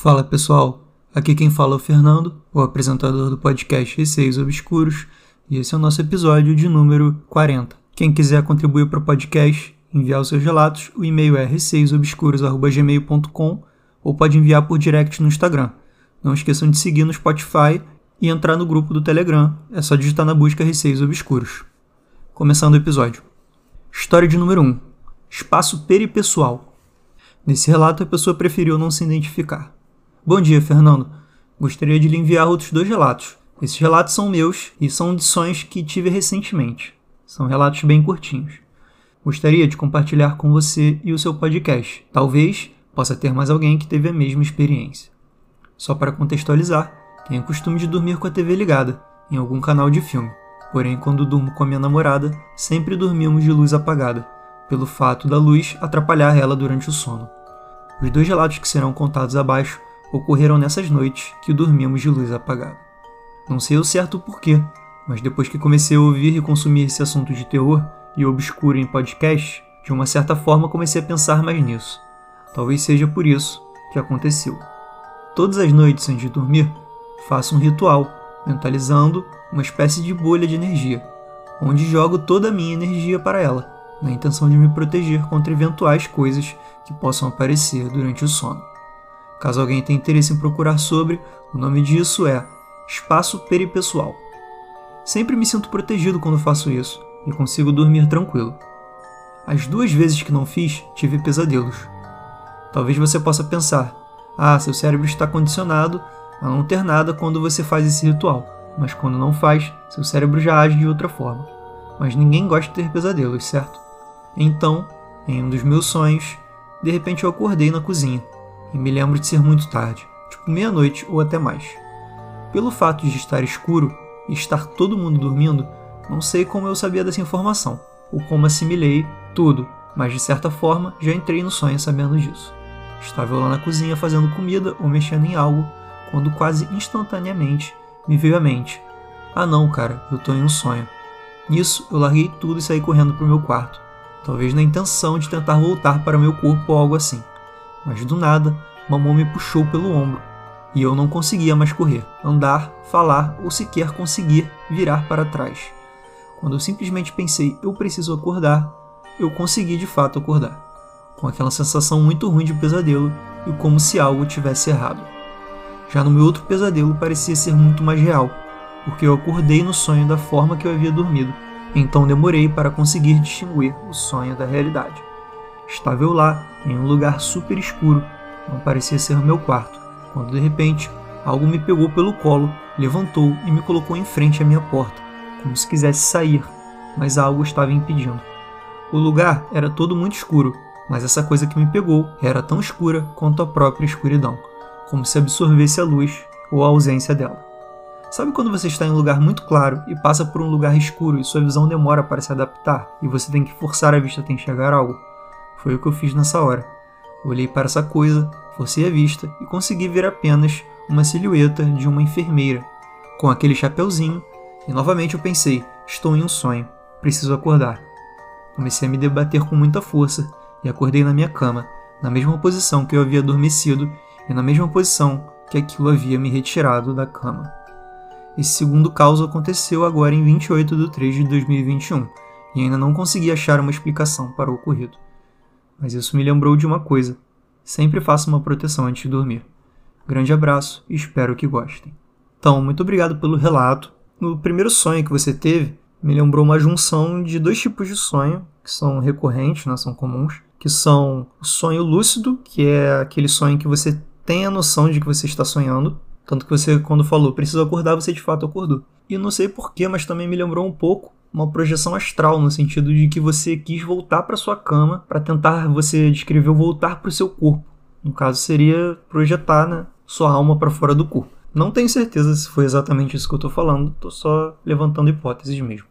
Fala pessoal, aqui quem fala é o Fernando, o apresentador do podcast Receios Obscuros, e esse é o nosso episódio de número 40. Quem quiser contribuir para o podcast, enviar os seus relatos, o e-mail é receiosobscuros.gmail.com ou pode enviar por direct no Instagram. Não esqueçam de seguir no Spotify e entrar no grupo do Telegram, é só digitar na busca Receios Obscuros. Começando o episódio. História de número 1. Espaço peripessoal. Nesse relato, a pessoa preferiu não se identificar. Bom dia, Fernando. Gostaria de lhe enviar outros dois relatos. Esses relatos são meus e são sonhos que tive recentemente. São relatos bem curtinhos. Gostaria de compartilhar com você e o seu podcast. Talvez possa ter mais alguém que teve a mesma experiência. Só para contextualizar, tenho o costume de dormir com a TV ligada, em algum canal de filme. Porém, quando durmo com a minha namorada, sempre dormimos de luz apagada, pelo fato da luz atrapalhar ela durante o sono. Os dois relatos que serão contados abaixo ocorreram nessas noites que dormíamos de luz apagada. Não sei o certo porquê, mas depois que comecei a ouvir e consumir esse assunto de terror e obscuro em podcast, de uma certa forma comecei a pensar mais nisso. Talvez seja por isso que aconteceu. Todas as noites antes de dormir, faço um ritual, mentalizando uma espécie de bolha de energia, onde jogo toda a minha energia para ela, na intenção de me proteger contra eventuais coisas que possam aparecer durante o sono. Caso alguém tenha interesse em procurar sobre, o nome disso é espaço peripessoal. Sempre me sinto protegido quando faço isso e consigo dormir tranquilo. As duas vezes que não fiz, tive pesadelos. Talvez você possa pensar: ah, seu cérebro está condicionado a não ter nada quando você faz esse ritual, mas quando não faz, seu cérebro já age de outra forma. Mas ninguém gosta de ter pesadelos, certo? Então, em um dos meus sonhos, de repente eu acordei na cozinha e me lembro de ser muito tarde, tipo meia-noite ou até mais. Pelo fato de estar escuro e estar todo mundo dormindo, não sei como eu sabia dessa informação, ou como assimilei tudo, mas de certa forma já entrei no sonho sabendo disso. Estava eu lá na cozinha fazendo comida ou mexendo em algo, quando quase instantaneamente me veio à mente: Ah não, cara, eu tô em um sonho. Nisso, eu larguei tudo e saí correndo para o meu quarto, talvez na intenção de tentar voltar para meu corpo ou algo assim mas do nada, mamão me puxou pelo ombro e eu não conseguia mais correr, andar, falar ou sequer conseguir virar para trás. Quando eu simplesmente pensei, eu preciso acordar, eu consegui de fato acordar, com aquela sensação muito ruim de pesadelo e como se algo tivesse errado. Já no meu outro pesadelo parecia ser muito mais real, porque eu acordei no sonho da forma que eu havia dormido, então demorei para conseguir distinguir o sonho da realidade. Estava eu lá, em um lugar super escuro, não parecia ser o meu quarto, quando de repente algo me pegou pelo colo, levantou e me colocou em frente à minha porta, como se quisesse sair, mas algo estava impedindo. O lugar era todo muito escuro, mas essa coisa que me pegou era tão escura quanto a própria escuridão, como se absorvesse a luz ou a ausência dela. Sabe quando você está em um lugar muito claro e passa por um lugar escuro e sua visão demora para se adaptar e você tem que forçar a vista até enxergar algo? Foi o que eu fiz nessa hora. Olhei para essa coisa, forcei a vista e consegui ver apenas uma silhueta de uma enfermeira, com aquele chapeuzinho, e novamente eu pensei: estou em um sonho, preciso acordar. Comecei a me debater com muita força e acordei na minha cama, na mesma posição que eu havia adormecido e na mesma posição que aquilo havia me retirado da cama. Esse segundo caos aconteceu agora em 28 de 3 de 2021 e ainda não consegui achar uma explicação para o ocorrido mas isso me lembrou de uma coisa: sempre faça uma proteção antes de dormir. Grande abraço e espero que gostem. Então, muito obrigado pelo relato. No primeiro sonho que você teve, me lembrou uma junção de dois tipos de sonho que são recorrentes, né, são comuns, que são o sonho lúcido, que é aquele sonho que você tem a noção de que você está sonhando, tanto que você quando falou preciso acordar, você de fato acordou. E não sei porquê, mas também me lembrou um pouco uma projeção astral, no sentido de que você quis voltar para sua cama para tentar, você descreveu voltar para o seu corpo. No caso, seria projetar né, sua alma para fora do corpo. Não tenho certeza se foi exatamente isso que eu estou falando, estou só levantando hipóteses mesmo.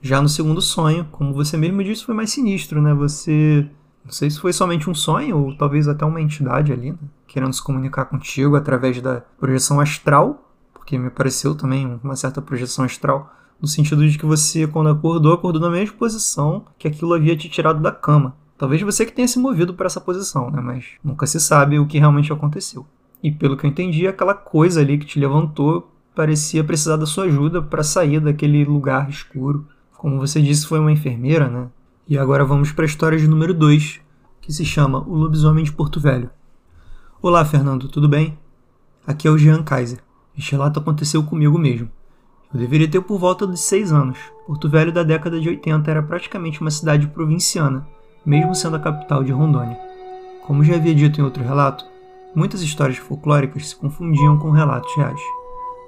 Já no segundo sonho, como você mesmo disse, foi mais sinistro, né? Você. Não sei se foi somente um sonho, ou talvez até uma entidade ali, né? querendo se comunicar contigo através da projeção astral, porque me pareceu também uma certa projeção astral no sentido de que você, quando acordou, acordou na mesma posição que aquilo havia te tirado da cama. Talvez você que tenha se movido para essa posição, né? mas nunca se sabe o que realmente aconteceu. E pelo que eu entendi, aquela coisa ali que te levantou parecia precisar da sua ajuda para sair daquele lugar escuro. Como você disse, foi uma enfermeira, né? E agora vamos para a história de número 2, que se chama O Lobisomem de Porto Velho. Olá, Fernando, tudo bem? Aqui é o Jean Kaiser. Este relato aconteceu comigo mesmo. Eu deveria ter por volta de 6 anos. Porto Velho da década de 80 era praticamente uma cidade provinciana, mesmo sendo a capital de Rondônia. Como já havia dito em outro relato, muitas histórias folclóricas se confundiam com relatos reais.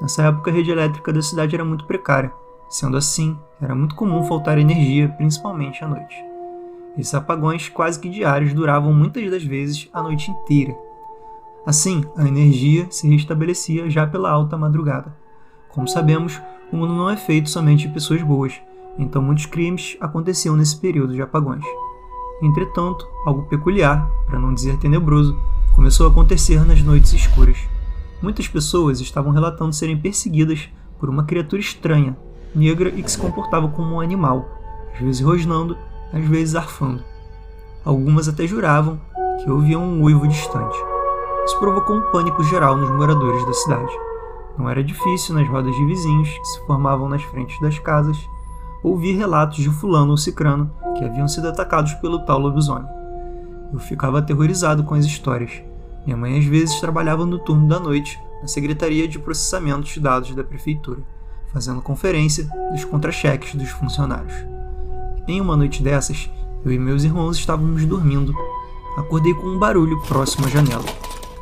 Nessa época, a rede elétrica da cidade era muito precária. Sendo assim, era muito comum faltar energia, principalmente à noite. Esses apagões quase que diários duravam muitas das vezes a noite inteira. Assim, a energia se restabelecia já pela alta madrugada. Como sabemos, o mundo não é feito somente de pessoas boas, então muitos crimes aconteciam nesse período de apagões. Entretanto, algo peculiar, para não dizer tenebroso, começou a acontecer nas noites escuras. Muitas pessoas estavam relatando serem perseguidas por uma criatura estranha, negra e que se comportava como um animal, às vezes rosnando, às vezes arfando. Algumas até juravam que ouviam um uivo distante. Isso provocou um pânico geral nos moradores da cidade. Não era difícil, nas rodas de vizinhos que se formavam nas frentes das casas, ouvir relatos de fulano ou cicrano que haviam sido atacados pelo tal lobisomem. Eu ficava aterrorizado com as histórias, minha mãe às vezes trabalhava no turno da noite na Secretaria de Processamento de Dados da Prefeitura, fazendo conferência dos contra-cheques dos funcionários. Em uma noite dessas, eu e meus irmãos estávamos dormindo. Acordei com um barulho próximo à janela.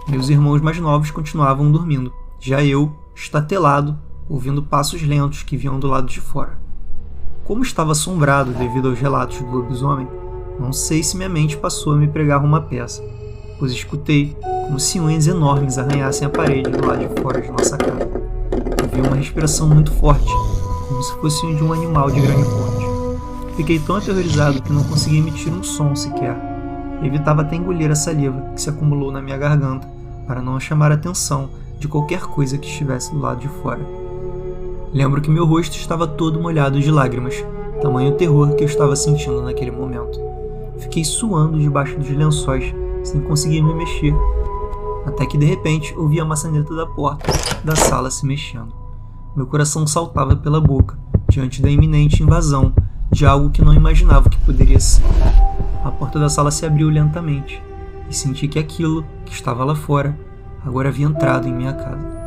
Meus irmãos mais novos continuavam dormindo, já eu, estatelado, ouvindo passos lentos que vinham do lado de fora. Como estava assombrado devido aos relatos do lobisomem, não sei se minha mente passou a me pregar uma peça pois escutei como se unhas enormes arranhassem a parede do lado de fora de nossa casa. Ouvi uma respiração muito forte, como se fosse de um animal de grande porte. Fiquei tão aterrorizado que não consegui emitir um som sequer. Evitava até engolir a saliva que se acumulou na minha garganta para não chamar atenção de qualquer coisa que estivesse do lado de fora. Lembro que meu rosto estava todo molhado de lágrimas, tamanho terror que eu estava sentindo naquele momento. Fiquei suando debaixo dos lençóis sem conseguir me mexer. Até que de repente ouvi a maçaneta da porta da sala se mexendo. Meu coração saltava pela boca diante da iminente invasão de algo que não imaginava que poderia ser. A porta da sala se abriu lentamente e senti que aquilo que estava lá fora agora havia entrado em minha casa.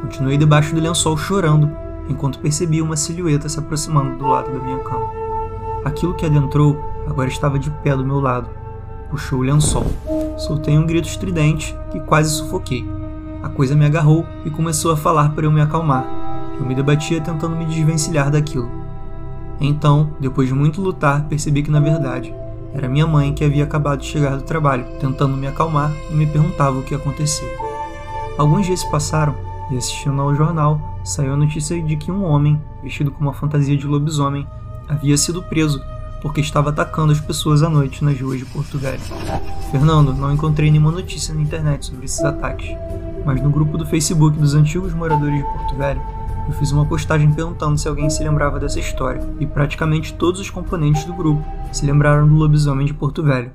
Continuei debaixo do lençol chorando enquanto percebi uma silhueta se aproximando do lado da minha cama. Aquilo que adentrou agora estava de pé do meu lado puxou o lençol. Soltei um grito estridente que quase sufoquei. A coisa me agarrou e começou a falar para eu me acalmar. Eu me debatia tentando me desvencilhar daquilo. Então, depois de muito lutar, percebi que na verdade era minha mãe que havia acabado de chegar do trabalho, tentando me acalmar e me perguntava o que aconteceu. Alguns dias se passaram e assistindo ao jornal, saiu a notícia de que um homem, vestido com uma fantasia de lobisomem, havia sido preso porque estava atacando as pessoas à noite nas ruas de Velho. Fernando, não encontrei nenhuma notícia na internet sobre esses ataques, mas no grupo do Facebook dos antigos moradores de Porto Velho, eu fiz uma postagem perguntando se alguém se lembrava dessa história, e praticamente todos os componentes do grupo se lembraram do lobisomem de Porto Velho.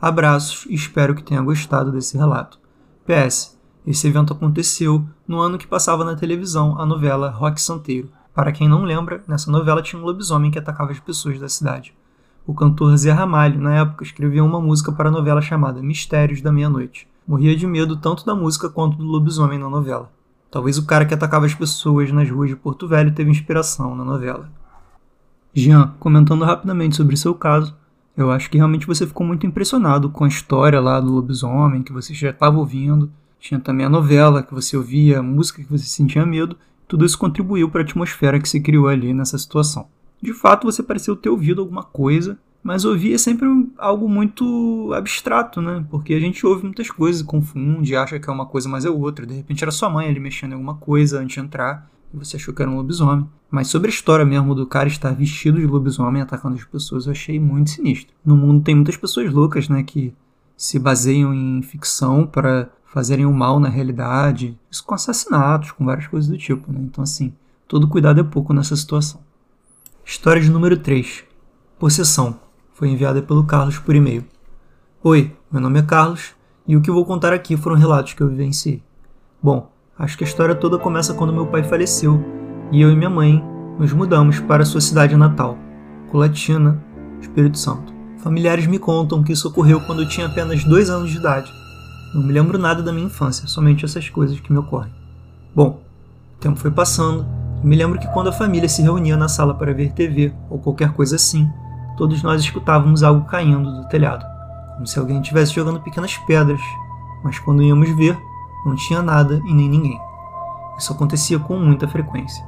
Abraços e espero que tenha gostado desse relato. PS, esse evento aconteceu no ano que passava na televisão a novela Rock Santeiro, para quem não lembra, nessa novela tinha um lobisomem que atacava as pessoas da cidade. O cantor Zé Ramalho, na época, escrevia uma música para a novela chamada Mistérios da Meia-Noite. Morria de medo tanto da música quanto do lobisomem na novela. Talvez o cara que atacava as pessoas nas ruas de Porto Velho teve inspiração na novela. Jean, comentando rapidamente sobre seu caso, eu acho que realmente você ficou muito impressionado com a história lá do lobisomem que você já estava ouvindo. Tinha também a novela que você ouvia, a música que você sentia medo, tudo isso contribuiu para a atmosfera que se criou ali nessa situação. De fato, você pareceu ter ouvido alguma coisa, mas ouvir é sempre algo muito abstrato, né? Porque a gente ouve muitas coisas, confunde, acha que é uma coisa, mas é outra. De repente era sua mãe ali mexendo em alguma coisa antes de entrar e você achou que era um lobisomem. Mas sobre a história mesmo do cara estar vestido de lobisomem atacando as pessoas, eu achei muito sinistro. No mundo tem muitas pessoas loucas, né? Que se baseiam em ficção para fazerem o mal na realidade. Isso com assassinatos, com várias coisas do tipo, né? Então, assim, todo cuidado é pouco nessa situação. História de número 3. Possessão. Foi enviada pelo Carlos por e-mail. Oi, meu nome é Carlos E o que vou contar aqui foram relatos que eu vivenciei. Bom, acho que a história toda começa quando meu pai faleceu e eu e minha mãe nos mudamos para sua cidade natal, Colatina, Espírito Santo. Familiares me contam que isso ocorreu quando eu tinha apenas dois anos de idade. Não me lembro nada da minha infância, somente essas coisas que me ocorrem. Bom, o tempo foi passando e me lembro que quando a família se reunia na sala para ver TV ou qualquer coisa assim, todos nós escutávamos algo caindo do telhado, como se alguém estivesse jogando pequenas pedras, mas quando íamos ver, não tinha nada e nem ninguém. Isso acontecia com muita frequência.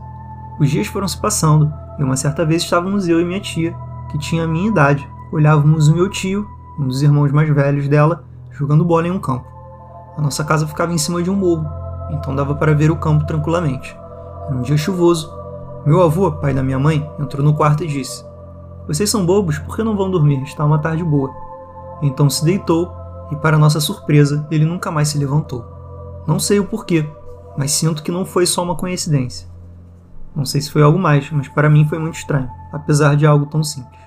Os dias foram se passando e uma certa vez estávamos eu e minha tia, que tinha a minha idade, olhávamos o meu tio, um dos irmãos mais velhos dela, jogando bola em um campo. A nossa casa ficava em cima de um morro, então dava para ver o campo tranquilamente. Era um dia chuvoso. Meu avô, pai da minha mãe, entrou no quarto e disse: Vocês são bobos, por que não vão dormir? Está uma tarde boa. Então se deitou e, para nossa surpresa, ele nunca mais se levantou. Não sei o porquê, mas sinto que não foi só uma coincidência. Não sei se foi algo mais, mas para mim foi muito estranho, apesar de algo tão simples.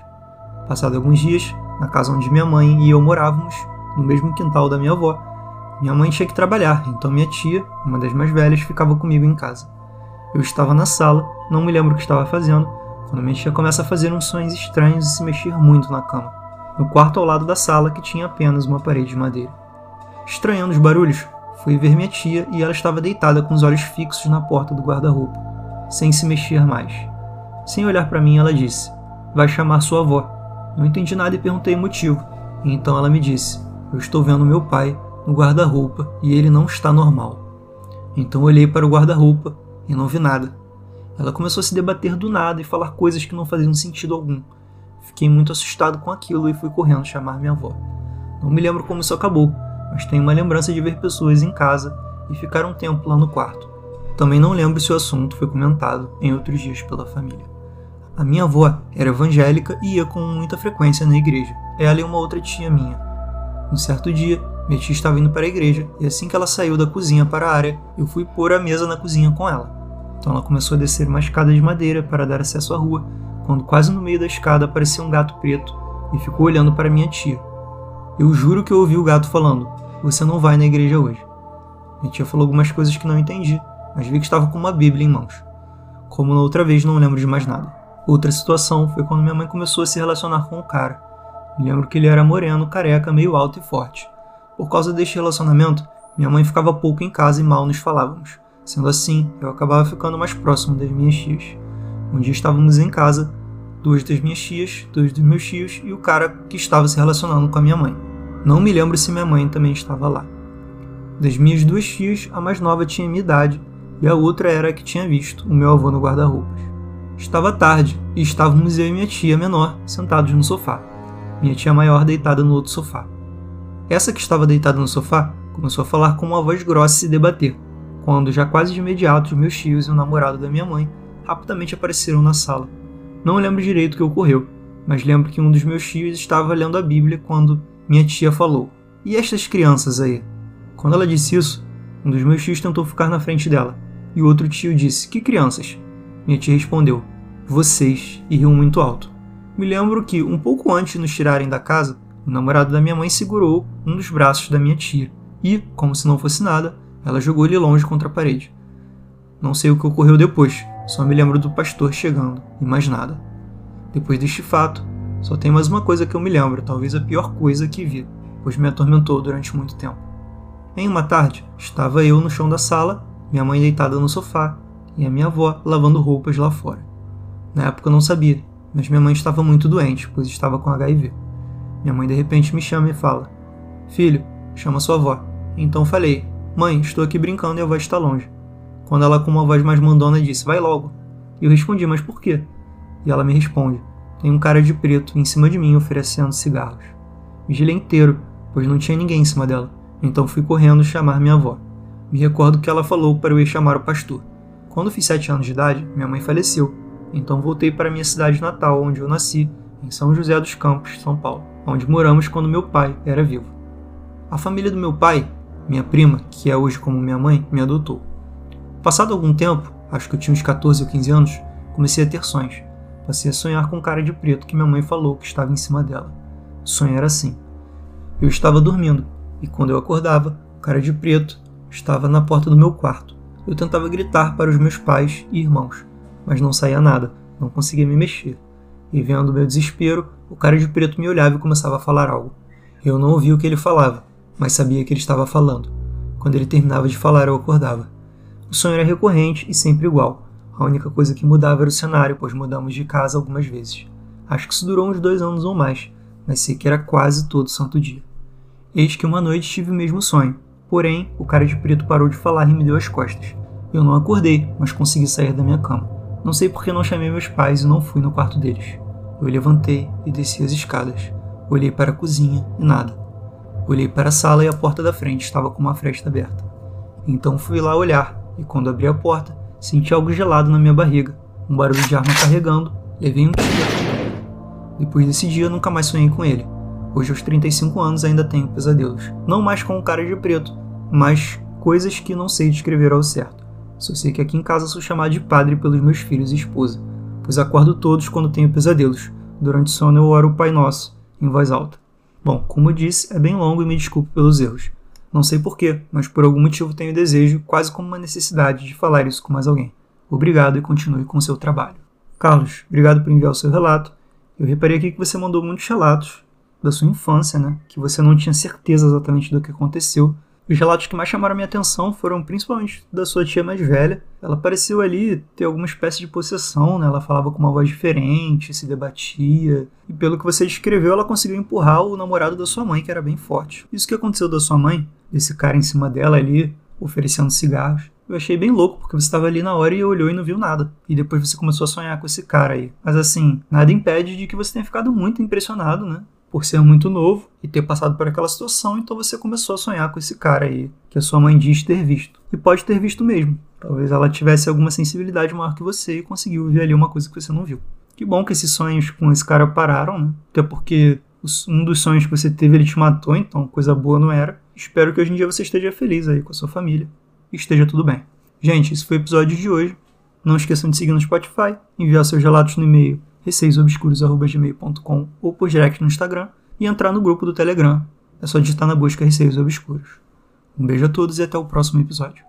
Passado alguns dias, na casa onde minha mãe e eu morávamos, no mesmo quintal da minha avó, minha mãe tinha que trabalhar, então minha tia, uma das mais velhas, ficava comigo em casa. Eu estava na sala, não me lembro o que estava fazendo, quando minha tia começa a fazer uns sons estranhos e se mexer muito na cama, no quarto ao lado da sala que tinha apenas uma parede de madeira. Estranhando os barulhos, fui ver minha tia e ela estava deitada com os olhos fixos na porta do guarda-roupa, sem se mexer mais. Sem olhar para mim, ela disse: Vai chamar sua avó. Não entendi nada e perguntei o motivo. Então ela me disse: Eu estou vendo meu pai no guarda-roupa e ele não está normal. Então olhei para o guarda-roupa e não vi nada. Ela começou a se debater do nada e falar coisas que não faziam sentido algum. Fiquei muito assustado com aquilo e fui correndo chamar minha avó. Não me lembro como isso acabou, mas tenho uma lembrança de ver pessoas em casa e ficar um tempo lá no quarto. Também não lembro se o assunto foi comentado em outros dias pela família. A minha avó era evangélica e ia com muita frequência na igreja. Ela e uma outra tia minha. Um certo dia, minha tia estava indo para a igreja e assim que ela saiu da cozinha para a área, eu fui pôr a mesa na cozinha com ela. Então ela começou a descer uma escada de madeira para dar acesso à rua, quando quase no meio da escada apareceu um gato preto e ficou olhando para minha tia. Eu juro que eu ouvi o gato falando: Você não vai na igreja hoje. Minha tia falou algumas coisas que não entendi, mas vi que estava com uma Bíblia em mãos. Como na outra vez, não lembro de mais nada. Outra situação foi quando minha mãe começou a se relacionar com um cara. Lembro que ele era moreno, careca, meio alto e forte. Por causa deste relacionamento, minha mãe ficava pouco em casa e mal nos falávamos. Sendo assim, eu acabava ficando mais próximo das minhas tias. Um dia estávamos em casa, duas das minhas tias, dois dos meus tios e o cara que estava se relacionando com a minha mãe. Não me lembro se minha mãe também estava lá. Das minhas duas tias, a mais nova tinha minha idade e a outra era a que tinha visto o meu avô no guarda-roupas. Estava tarde e estávamos eu e minha tia menor sentados no sofá, minha tia maior deitada no outro sofá. Essa que estava deitada no sofá começou a falar com uma voz grossa e se debater, quando, já quase de imediato, os meus tios e o namorado da minha mãe rapidamente apareceram na sala. Não lembro direito o que ocorreu, mas lembro que um dos meus tios estava lendo a Bíblia quando minha tia falou: E estas crianças aí? Quando ela disse isso, um dos meus tios tentou ficar na frente dela, e o outro tio disse: Que crianças? Minha tia respondeu: Vocês, e riu muito alto. Me lembro que, um pouco antes de nos tirarem da casa, o namorado da minha mãe segurou um dos braços da minha tia e, como se não fosse nada, ela jogou ele longe contra a parede. Não sei o que ocorreu depois, só me lembro do pastor chegando e mais nada. Depois deste fato, só tem mais uma coisa que eu me lembro, talvez a pior coisa que vi, pois me atormentou durante muito tempo. Em uma tarde, estava eu no chão da sala, minha mãe deitada no sofá e a minha avó lavando roupas lá fora. Na época eu não sabia, mas minha mãe estava muito doente, pois estava com HIV. Minha mãe de repente me chama e fala: Filho, chama sua avó. Então falei: Mãe, estou aqui brincando e a avó está longe. Quando ela, com uma voz mais mandona, disse: Vai logo. Eu respondi: Mas por quê? E ela me responde: Tem um cara de preto em cima de mim oferecendo cigarros. Vigilei inteiro, pois não tinha ninguém em cima dela. Então fui correndo chamar minha avó. Me recordo que ela falou para eu ir chamar o pastor. Quando fiz sete anos de idade, minha mãe faleceu. Então voltei para minha cidade natal, onde eu nasci, em São José dos Campos, São Paulo onde moramos quando meu pai era vivo. A família do meu pai, minha prima, que é hoje como minha mãe, me adotou. Passado algum tempo, acho que eu tinha uns 14 ou 15 anos, comecei a ter sonhos. Passei a sonhar com cara de preto que minha mãe falou que estava em cima dela. O sonho era assim. Eu estava dormindo, e quando eu acordava, o cara de preto estava na porta do meu quarto. Eu tentava gritar para os meus pais e irmãos, mas não saía nada, não conseguia me mexer. E vendo meu desespero, o cara de preto me olhava e começava a falar algo. Eu não ouvia o que ele falava, mas sabia que ele estava falando. Quando ele terminava de falar, eu acordava. O sonho era recorrente e sempre igual. A única coisa que mudava era o cenário, pois mudamos de casa algumas vezes. Acho que isso durou uns dois anos ou mais, mas sei que era quase todo santo dia. Eis que uma noite tive o mesmo sonho, porém o cara de preto parou de falar e me deu as costas. Eu não acordei, mas consegui sair da minha cama. Não sei por que não chamei meus pais e não fui no quarto deles. Eu levantei e desci as escadas. Olhei para a cozinha e nada. Olhei para a sala e a porta da frente estava com uma fresta aberta. Então fui lá olhar e quando abri a porta, senti algo gelado na minha barriga, um barulho de arma carregando, levei um tiro. Depois desse dia, nunca mais sonhei com ele. Hoje, aos 35 anos, ainda tenho pesadelos. Não mais com o cara de preto, mas coisas que não sei descrever ao certo. Só sei que aqui em casa sou chamado de padre pelos meus filhos e esposa, pois acordo todos quando tenho pesadelos. Durante o sono eu oro o Pai Nosso, em voz alta. Bom, como eu disse, é bem longo e me desculpo pelos erros. Não sei porquê, mas por algum motivo tenho desejo, quase como uma necessidade, de falar isso com mais alguém. Obrigado e continue com o seu trabalho. Carlos, obrigado por enviar o seu relato. Eu reparei aqui que você mandou muitos relatos da sua infância, né? Que você não tinha certeza exatamente do que aconteceu. Os relatos que mais chamaram minha atenção foram principalmente da sua tia mais velha. Ela pareceu ali ter alguma espécie de possessão, né? Ela falava com uma voz diferente, se debatia. E pelo que você descreveu, ela conseguiu empurrar o namorado da sua mãe, que era bem forte. Isso que aconteceu da sua mãe, desse cara em cima dela ali, oferecendo cigarros. Eu achei bem louco, porque você estava ali na hora e olhou e não viu nada. E depois você começou a sonhar com esse cara aí. Mas assim, nada impede de que você tenha ficado muito impressionado, né? Por ser muito novo e ter passado por aquela situação, então você começou a sonhar com esse cara aí, que a sua mãe diz ter visto. E pode ter visto mesmo. Talvez ela tivesse alguma sensibilidade maior que você e conseguiu ver ali uma coisa que você não viu. Que bom que esses sonhos com esse cara pararam, né? Até porque um dos sonhos que você teve ele te matou, então coisa boa não era. Espero que hoje em dia você esteja feliz aí com a sua família e esteja tudo bem. Gente, esse foi o episódio de hoje. Não esqueçam de seguir no Spotify, enviar seus relatos no e-mail receiosobscuros.gmail.com ou por direct no Instagram e entrar no grupo do Telegram. É só digitar na busca Receios Obscuros. Um beijo a todos e até o próximo episódio.